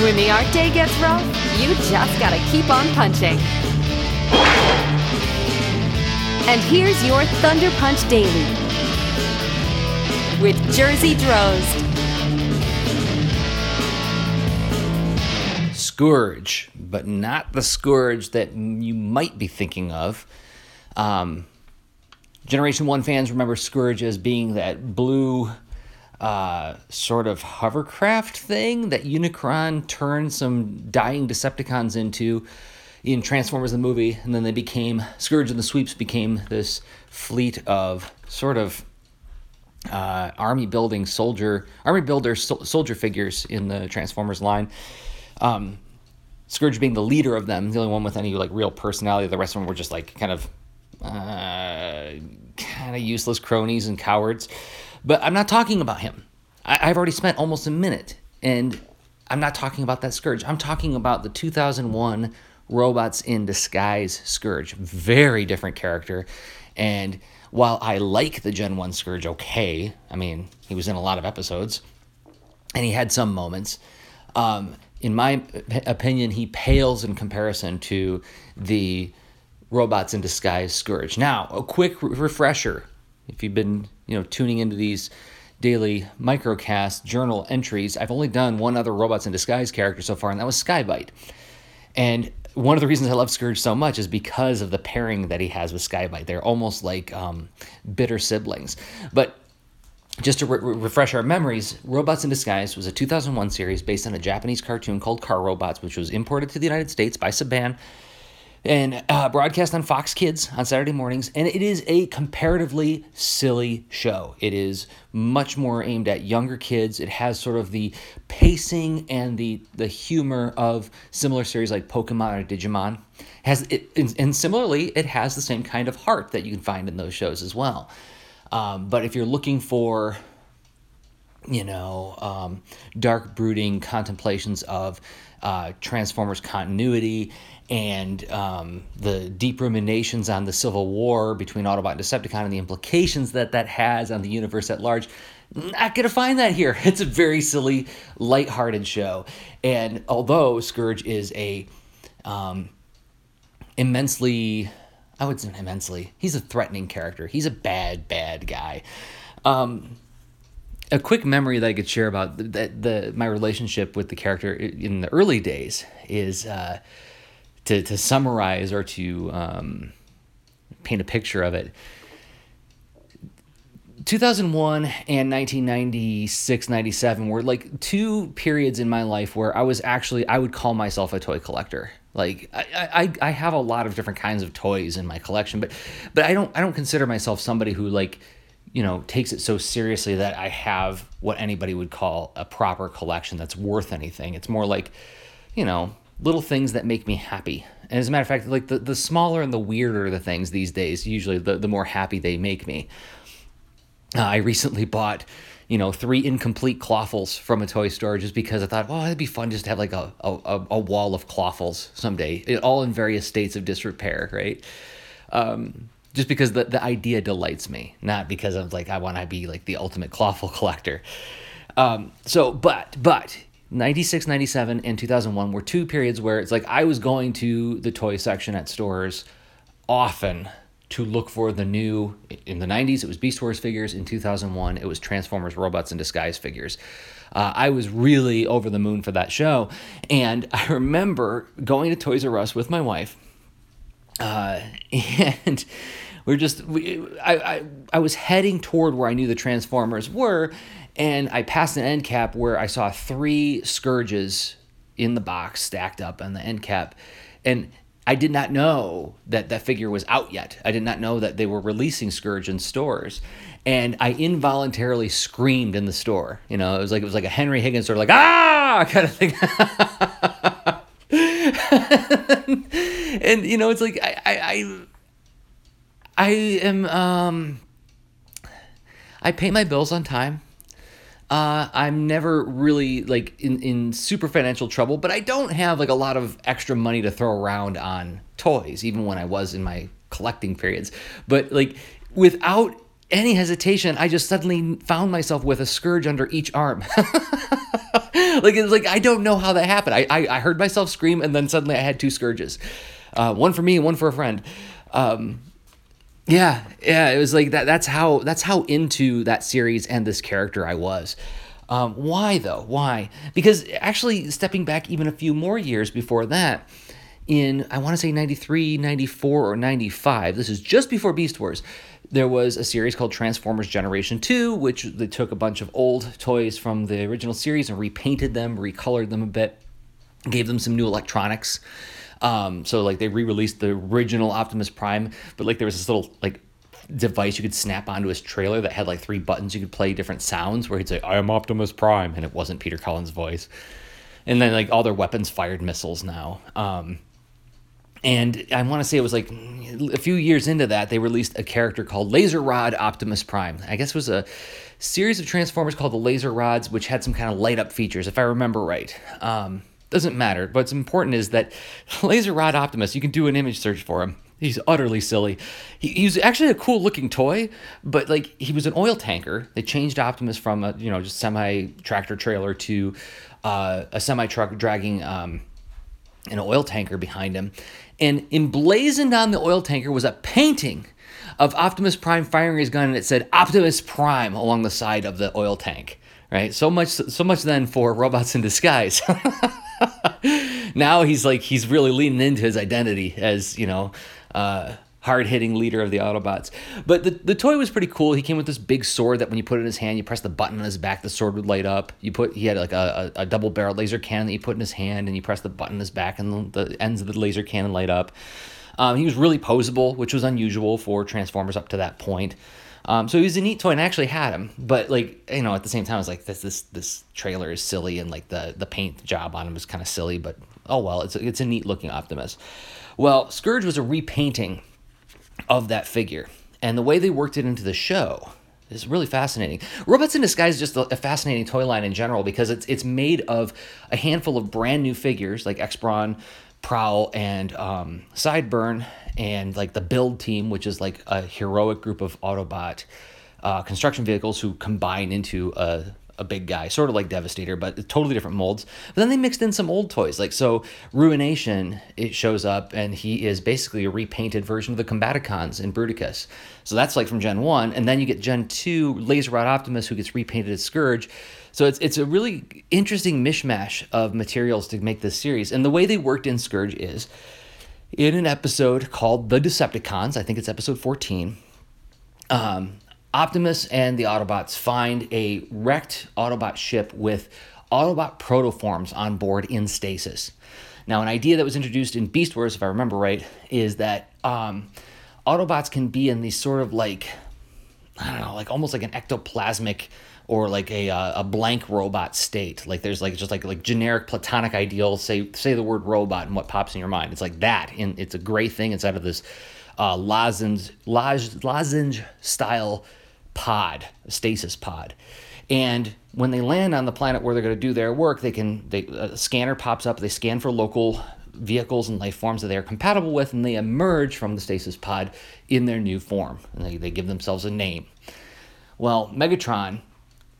When the art day gets rough, you just gotta keep on punching. And here's your Thunder Punch Daily with Jerzy Drozd. Scourge, but not the Scourge that you might be thinking of. Um, Generation 1 fans remember Scourge as being that blue uh, sort of hovercraft thing that Unicron turned some dying Decepticons into in Transformers the movie, and then they became Scourge and the Sweeps became this fleet of sort of uh, army building soldier, army builder sol- soldier figures in the Transformers line. Um, Scourge being the leader of them, the only one with any like real personality. The rest of them were just like kind of uh, kind of useless cronies and cowards. But I'm not talking about him. I, I've already spent almost a minute, and I'm not talking about that Scourge. I'm talking about the 2001 Robots in Disguise Scourge. Very different character. And while I like the Gen 1 Scourge okay, I mean, he was in a lot of episodes and he had some moments. Um, in my opinion, he pales in comparison to the Robots in Disguise Scourge. Now, a quick refresher if you've been you know tuning into these daily microcast journal entries, I've only done one other Robots in Disguise character so far, and that was Sky-Byte. And one of the reasons I love Scourge so much is because of the pairing that he has with Sky-Byte. They're almost like um, bitter siblings. But just to re- refresh our memories, Robots in Disguise was a 2001 series based on a Japanese cartoon called Car Robots, which was imported to the United States by Saban and uh, broadcast on Fox Kids on Saturday mornings. And it is a comparatively silly show. It is much more aimed at younger kids. It has sort of the pacing and the the humor of similar series like Pokemon or Digimon. Has it and, similarly, it has the same kind of heart that you can find in those shows as well. Um, but if you're looking for you know, um, dark brooding contemplations of uh, Transformers continuity and um, the deep ruminations on the Civil War between Autobot and Decepticon and the implications that that has on the universe at large. Not gonna find that here. It's a very silly, light-hearted show, and although Scourge is a um, immensely, I would say immensely, he's a threatening character. He's a bad, bad guy. Um, a quick memory that I could share about the, the, the, my relationship with the character in the early days is uh, to to summarize or to um, paint a picture of it. 2001 and 1996 97 were like two periods in my life where I was actually I would call myself a toy collector. Like I, I, I have a lot of different kinds of toys in my collection, but but I don't I don't consider myself somebody who like you know takes it so seriously that I have what anybody would call a proper collection that's worth anything. It's more like, you know, little things that make me happy. And as a matter of fact, like the, the smaller and the weirder the things these days, usually the, the more happy they make me. Uh, I recently bought, you know, three incomplete clawfuls from a toy store just because I thought, well, it'd be fun just to have like a, a, a wall of clawfuls someday, all in various states of disrepair, right? Um, just because the, the idea delights me, not because I'm like, I want to be like the ultimate clawful collector. Um, so, but, but 96, 97, and 2001 were two periods where it's like I was going to the toy section at stores often to look for the new. In the 90s, it was Beast Wars figures. In 2001, it was Transformers Robots in Disguise figures. Uh, I was really over the moon for that show. And I remember going to Toys R Us with my wife. Uh, and we are just, we, I, I, I was heading toward where I knew the Transformers were and I passed an end cap where I saw three scourges in the box stacked up on the end cap. And I did not know that that figure was out yet. I did not know that they were releasing Scourge in stores. And I involuntarily screamed in the store. You know, it was like it was like a Henry Higgins sort of like ah kind of thing. and you know, it's like I I I, I am um I pay my bills on time. Uh, I'm never really like in, in super financial trouble, but I don't have like a lot of extra money to throw around on toys, even when I was in my collecting periods. But like without any hesitation, I just suddenly found myself with a scourge under each arm. like it's like I don't know how that happened. I, I, I heard myself scream and then suddenly I had two scourges, uh, one for me and one for a friend. Um, yeah, yeah, it was like that. That's how that's how into that series and this character I was. Um, why though? Why? Because actually, stepping back even a few more years before that, in I want to say 93, 94, or 95, this is just before Beast Wars, there was a series called Transformers Generation 2, which they took a bunch of old toys from the original series and repainted them, recolored them a bit, gave them some new electronics. Um, so like they re-released the original Optimus Prime, but like there was this little like device you could snap onto his trailer that had like three buttons you could play different sounds where he'd say I am Optimus Prime and it wasn't Peter Cullen's voice. And then like all their weapons fired missiles now. Um, and I want to say it was like a few years into that, they released a character called Laser Rod Optimus Prime. I guess it was a series of Transformers called the Laser Rods, which had some kind of light up features, if I remember right. Um, doesn't matter. What's important is that Laser Rod Optimus, you can do an image search for him. He's utterly silly. He, he was actually a cool looking toy, but like he was an oil tanker. They changed Optimus from a you know just semi tractor trailer to uh, a semi truck dragging um, an oil tanker behind him, and emblazoned on the oil tanker was a painting of Optimus Prime firing his gun, and it said Optimus Prime along the side of the oil tank. Right, so much, so much then for robots in disguise. now he's like he's really leaning into his identity as you know uh, hard hitting leader of the Autobots. But the, the toy was pretty cool. He came with this big sword that when you put it in his hand, you press the button on his back, the sword would light up. You put he had like a, a, a double barrel laser cannon that you put in his hand, and you press the button on his back, and the, ends of the laser cannon light up. Um, he was really posable, which was unusual for Transformers up to that point. Um, so he was a neat toy, and I actually had him. But like you know, at the same time, I was like, this this this trailer is silly, and like the the paint job on him is kind of silly. But oh well, it's a, it's a neat looking Optimus. Well, Scourge was a repainting of that figure, and the way they worked it into the show is really fascinating. Robots in Disguise is just a, fascinating toy line in general because it's it's made of a handful of brand new figures like X-Brawn, Prowl, and um, Sideburn, and like the build team, which is like a heroic group of Autobot uh, construction vehicles who combine into a a big guy, sort of like Devastator, but totally different molds. But then they mixed in some old toys, like so Ruination. It shows up, and he is basically a repainted version of the Combaticons in Bruticus. So that's like from Gen One, and then you get Gen Two, Laser Rod Optimus, who gets repainted as Scourge. So it's it's a really interesting mishmash of materials to make this series. And the way they worked in Scourge is in an episode called The Decepticons. I think it's episode fourteen. Um, Optimus and the Autobots find a wrecked Autobot ship with Autobot protoforms on board in stasis. Now, an idea that was introduced in Beast Wars, if I remember right, is that um, Autobots can be in these sort of like, I don't know, like almost like an ectoplasmic or like a, uh, a blank robot state. Like there's like just like like generic platonic ideals. Say say the word robot and what pops in your mind. It's like that, and it's a gray thing inside of this uh, lozenge lozenge, lozenge style pod, a stasis pod. And when they land on the planet where they're going to do their work, they can they a scanner pops up, they scan for local vehicles and life forms that they are compatible with, and they emerge from the stasis pod in their new form. And they, they give themselves a name. Well, Megatron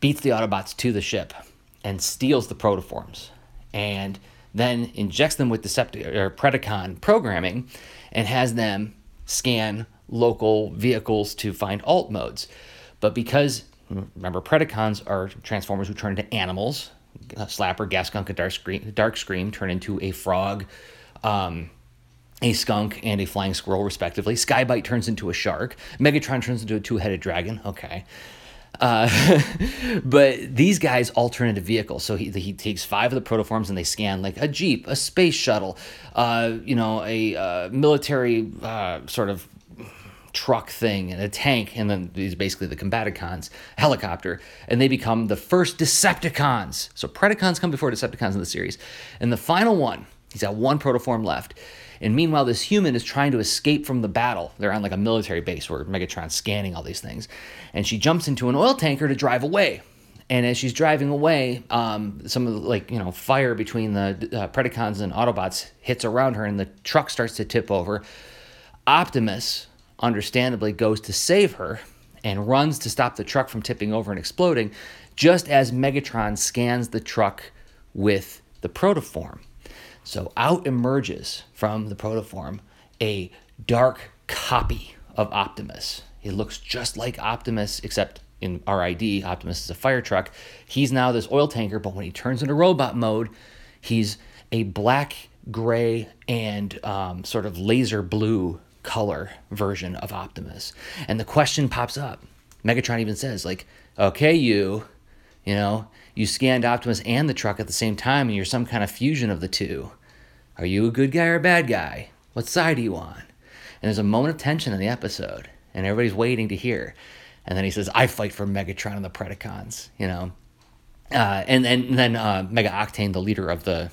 beats the Autobots to the ship and steals the protoforms and then injects them with Decepti- or Predacon programming and has them scan local vehicles to find alt modes. But because, remember, Predacons are Transformers who turn into animals, Slapper, Gasskunk, and Darkscream, Dark Scream turn into a frog, um, a skunk, and a flying squirrel, respectively. Sky-Byte turns into a shark. Megatron turns into a two headed dragon. Okay. Uh, but these guys all turn into vehicles. So he, he takes five of the protoforms and they scan like a Jeep, a space shuttle, uh, you know, a uh, military uh, sort of truck thing and a tank, and then these basically the Combaticons, helicopter, and they become the first Decepticons. So Predacons come before Decepticons in the series. And the final one, he's got one protoform left. And meanwhile, this human is trying to escape from the battle. They're on like a military base where Megatron's scanning all these things. And she jumps into an oil tanker to drive away. And as she's driving away, um, some of the like you know fire between the uh, Predacons and Autobots hits around her, and the truck starts to tip over. Optimus, understandably goes to save her and runs to stop the truck from tipping over and exploding, just as Megatron scans the truck with the protoform. So out emerges from the protoform a dark copy of Optimus. He looks just like Optimus, except in RID, Optimus is a fire truck. He's now this oil tanker, but when he turns into robot mode, he's a black, gray, and um, sort of laser blue color version of Optimus. And the question pops up. Megatron even says, like, okay, you, you know, you scanned Optimus and the truck at the same time, and you're some kind of fusion of the two. Are you a good guy or a bad guy? What side are you on? And there's a moment of tension in the episode, and everybody's waiting to hear. And then he says, I fight for Megatron and the Predacons, you know. Uh, and, and then uh, Mega Octane, the leader of the,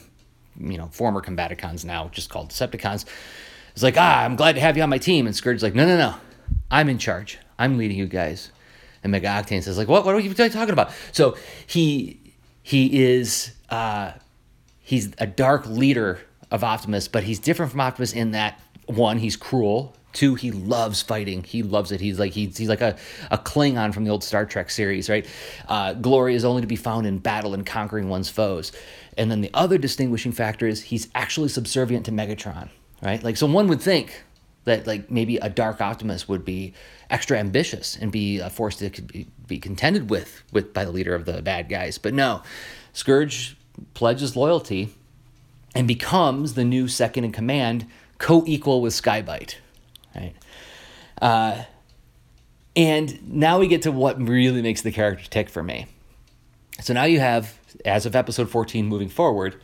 you know, former Combaticons, now just called Decepticons, is like, ah, I'm glad to have you on my team. And Scourge's like, no, no, no, I'm in charge. I'm leading you guys. And Mega Octane says, like, what? What are you talking about? So he he is uh, he's a dark leader of Optimus, but he's different from Optimus in that one, he's cruel. Two, he loves fighting. He loves it. He's like he's, he's like a, a Klingon from the old Star Trek series, right? Uh, glory is only to be found in battle and conquering one's foes. And then the other distinguishing factor is he's actually subservient to Megatron, right? Like so, one would think that like maybe a Dark Optimus would be extra ambitious and be a force to be, be contended with with by the leader of the bad guys, but no, Scourge pledges loyalty and becomes the new second in command, co-equal with Sky-Byte, right? Uh, and now we get to what really makes the character tick for me. So now you have, as of episode 14 moving forward,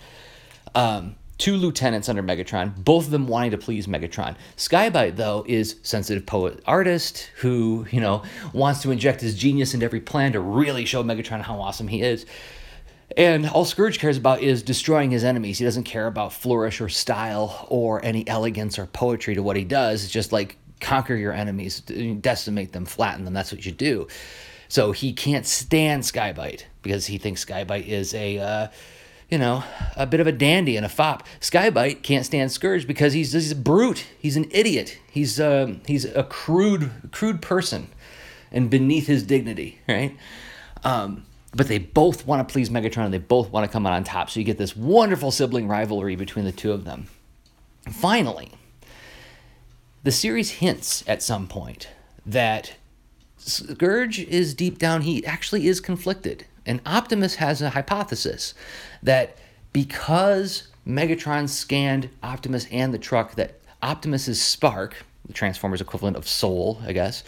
um, two lieutenants under Megatron, both of them wanting to please Megatron. Sky-Byte, though, is sensitive poet artist who, you know, wants to inject his genius into every plan to really show Megatron how awesome he is. And all Scourge cares about is destroying his enemies. He doesn't care about flourish or style or any elegance or poetry to what he does. It's just like conquer your enemies, decimate them, flatten them. That's what you do. So he can't stand Sky-Byte because he thinks Sky-Byte is a, uh, you know, a bit of a dandy and a fop. Sky-Byte can't stand Scourge because he's, he's a brute. He's an idiot. He's um, he's a crude crude person, and beneath his dignity, right? Um, but they both want to please Megatron and they both want to come out on top. So you get this wonderful sibling rivalry between the two of them. Finally, the series hints at some point that Scourge is deep down, he actually is conflicted. And Optimus has a hypothesis that because Megatron scanned Optimus and the truck, that Optimus's spark, the Transformers equivalent of soul, I guess,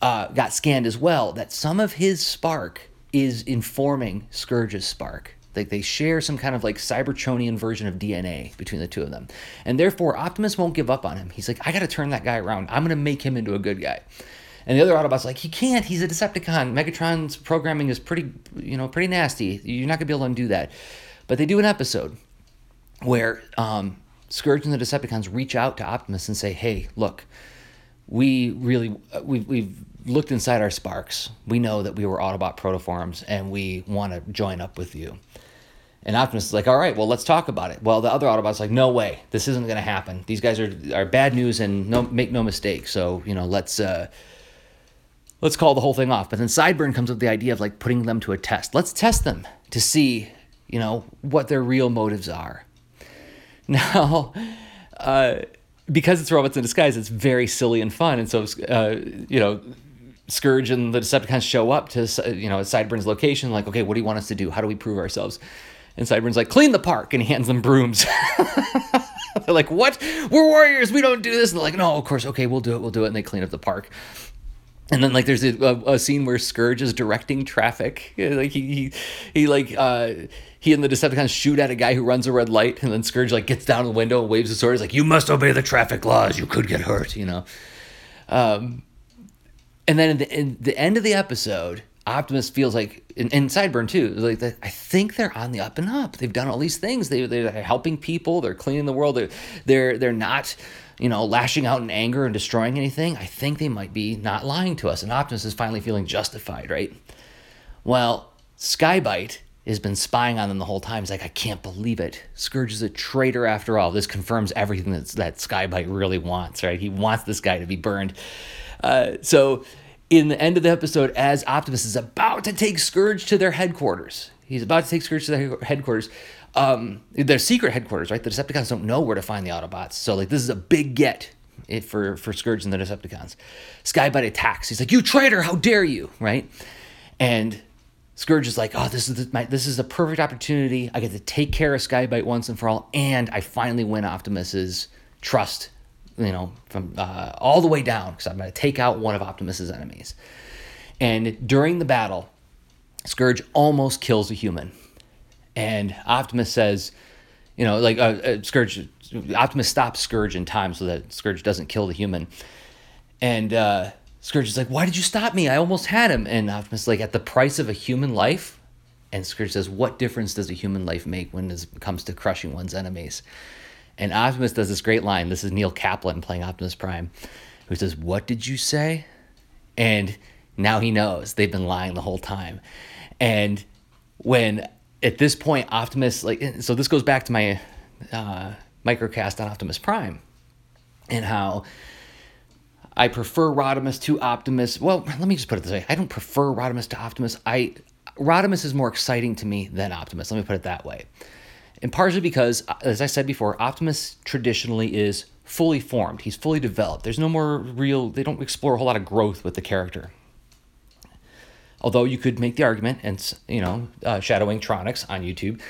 uh, got scanned as well, that some of his spark is informing Scourge's spark. Like they share some kind of like Cybertronian version of DNA between the two of them. And therefore, Optimus won't give up on him. He's like, I got to turn that guy around. I'm going to make him into a good guy. And the other Autobot's like, he can't. He's a Decepticon. Megatron's programming is pretty, you know, pretty nasty. You're not to be able to undo that. But they do an episode where um, Scourge and the Decepticons reach out to Optimus and say, hey, look, we really, we've, we've looked inside our sparks. We know that we were Autobot protoforms and we want to join up with you. And Optimus is like, all right, well, let's talk about it. Well, the other Autobot's like, no way, this isn't going to happen. These guys are, are bad news and no, make no mistake. So, you know, let's, uh, let's call the whole thing off. But then Sideburn comes up with the idea of like putting them to a test. Let's test them to see, you know, what their real motives are. Now, uh, because it's robots in disguise, it's very silly and fun. And so, uh, you know, Scourge and the Decepticons show up to you know Sideburn's location. Like, okay, what do you want us to do? How do we prove ourselves? And Sideburn's like, clean the park, and he hands them brooms. they're like, what? We're warriors. We don't do this. And they're like, no, of course. Okay, we'll do it. We'll do it. And they clean up the park. And then like there's a, a, scene where Scourge is directing traffic. Like he he, he like uh, he and the Decepticons shoot at a guy who runs a red light, and then Scourge like gets down the window and waves his sword. He's like, "You must obey the traffic laws. You could get hurt." You know. Um, and then in the, in the end of the episode, Optimus feels like, and, and Sideburn too, like I think they're on the up and up. They've done all these things. They they're helping people. They're cleaning the world. They're they're they're not, you know, lashing out in anger and destroying anything. I think they might be not lying to us. And Optimus is finally feeling justified, right? Well, Sky-Byte has been spying on them the whole time. He's like, I can't believe it. Scourge is a traitor after all. This confirms everything that that Sky-Byte really wants, right? He wants this guy to be burned. Uh, so in the end of the episode as Optimus is about to take Scourge to their headquarters. He's about to take Scourge to their headquarters. Um, their secret headquarters, right? The Decepticons don't know where to find the Autobots. So like this is a big get for for Scourge and the Decepticons. Sky-Byte attacks. He's like, "You traitor! How dare you!" Right? And Scourge is like, "Oh, this is the, my, this is a perfect opportunity. I get to take care of Sky-Byte once and for all, and I finally win Optimus's trust you know, from uh, all the way down because I'm going to take out one of Optimus's enemies. And during the battle, Scourge almost kills a human. And Optimus says, you know, like uh, uh, Scourge, Optimus stops Scourge in time so that Scourge doesn't kill the human. And uh, Scourge is like, why did you stop me? I almost had him. And Optimus is like, at the price of a human life? And Scourge says, what difference does a human life make when it comes to crushing one's enemies? And Optimus does this great line. This is Neil Kaplan playing Optimus Prime, who says, What did you say? And now he knows they've been lying the whole time. And when at this point, Optimus, like, so this goes back to my uh, microcast on Optimus Prime and how I prefer Rodimus to Optimus. Well, let me just put it this way I don't prefer Rodimus to Optimus. I Rodimus is more exciting to me than Optimus. Let me put it that way and partially because, as I said before, Optimus traditionally is fully formed. He's fully developed. There's no more real, they don't explore a whole lot of growth with the character. Although you could make the argument, and you know, uh, Shadowwing Tronics on YouTube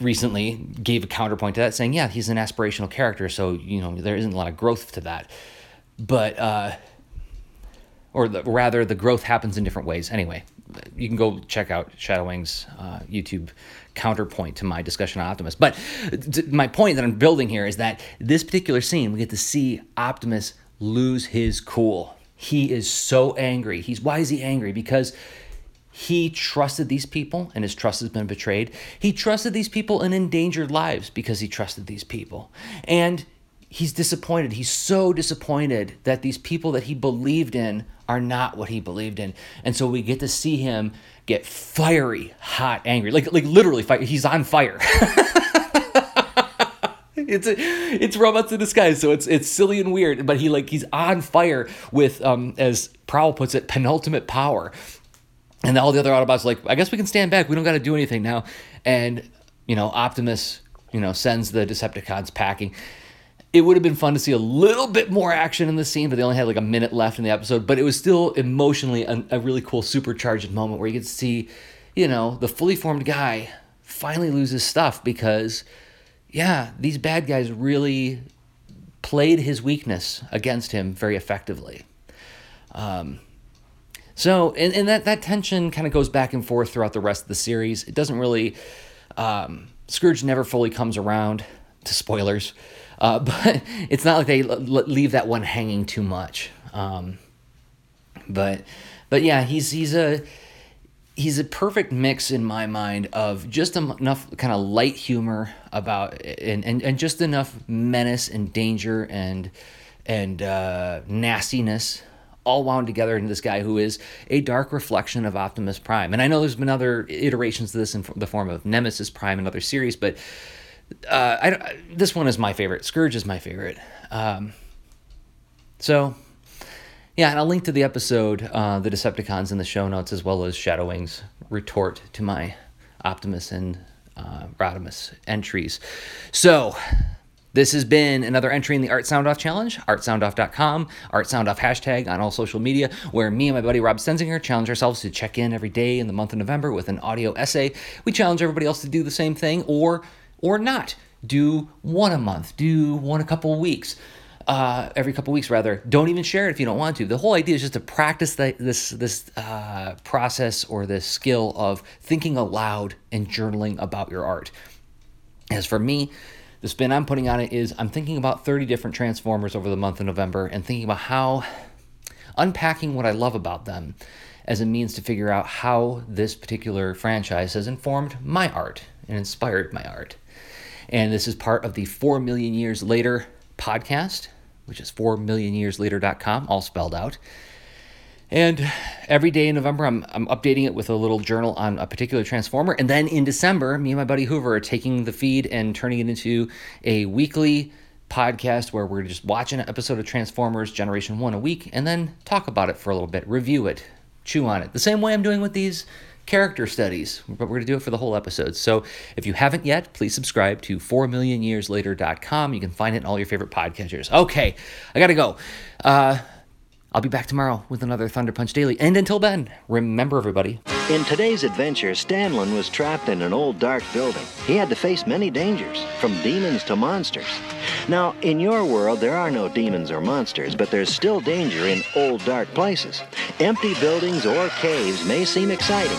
recently gave a counterpoint to that, saying, yeah, he's an aspirational character, so you know there isn't a lot of growth to that. But, uh, or the, rather, the growth happens in different ways. Anyway, you can go check out Shadowwing's uh, YouTube counterpoint to my discussion on Optimus. But my point that I'm building here is that this particular scene, we get to see Optimus lose his cool. He is so angry. He's why is he angry? Because he trusted these people and his trust has been betrayed. He trusted these people and endangered lives because he trusted these people. And he's disappointed. He's so disappointed that these people that he believed in are not what he believed in. And so we get to see him get fiery, hot, angry. Like like literally fire. He's on fire. it's it's robots in disguise, so it's it's silly and weird. But he like he's on fire with um as Prowl puts it, penultimate power. And all the other Autobots like, I guess we can stand back. We don't got to do anything now. And you know, Optimus, you know, sends the Decepticons packing it would have been fun to see a little bit more action in the scene, but they only had like a minute left in the episode. But it was still emotionally a, a really cool, supercharged moment where you could see, you know, the fully formed guy finally lose his stuff because, yeah, these bad guys really played his weakness against him very effectively. Um, so, and, and that, that tension kind of goes back and forth throughout the rest of the series. It doesn't really, um, Scourge never fully comes around to spoilers. Uh, but it's not like they l- leave that one hanging too much. Um, but but yeah, he's he's a he's a perfect mix in my mind of just enough kind of light humor about and, and, and just enough menace and danger and and uh, nastiness all wound together into this guy who is a dark reflection of Optimus Prime. And I know there's been other iterations of this in the form of Nemesis Prime and other series, but uh, I, this one is my favorite. Scourge is my favorite. Um, so, yeah, and I'll link to the episode, uh, the Decepticons, in the show notes, as well as Shadowwing's retort to my Optimus and uh, Rodimus entries. So, this has been another entry in the Art Sound Off Challenge, artsoundoff.com, Art Sound Off hashtag on all social media, where me and my buddy Rob Stenzinger challenge ourselves to check in every day in the month of November with an audio essay. We challenge everybody else to do the same thing or or not. Do one a month, do one a couple weeks. Uh, every couple weeks rather don't even share it if you don't want to the whole idea is just to practice the, this this uh, process or this skill of thinking aloud and journaling about your art as for me the spin i'm putting on it is i'm thinking about 30 different transformers over the month of november and thinking about how unpacking what i love about them as a means to figure out how this particular franchise has informed my art and inspired my art and this is part of the 4 Million Years Later podcast, which is 4millionyearslater.com, all spelled out. And every day in November, I'm, I'm updating it with a little journal on a particular transformer. And then in December, me and my buddy Hoover are taking the feed and turning it into a weekly podcast where we're just watching an episode of Transformers Generation 1 a week and then talk about it for a little bit, review it, chew on it. The same way I'm doing with these character studies, but we're going to do it for the whole episode. So if you haven't yet, please subscribe to 4millionyearslater.com. You can find it in all your favorite podcatchers. Okay, I got to go. Uh, I'll be back tomorrow with another Thunder Punch Daily. And until then, remember everybody. In today's adventure, Stanlin was trapped in an old dark building. He had to face many dangers, from demons to monsters. Now, in your world, there are no demons or monsters, but there's still danger in old dark places. Empty buildings or caves may seem exciting,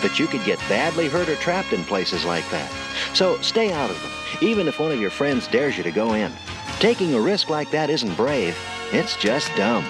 but you could get badly hurt or trapped in places like that. So stay out of them, even if one of your friends dares you to go in. Taking a risk like that isn't brave, it's just dumb.